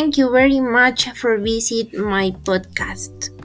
thank you very much for visit my podcast.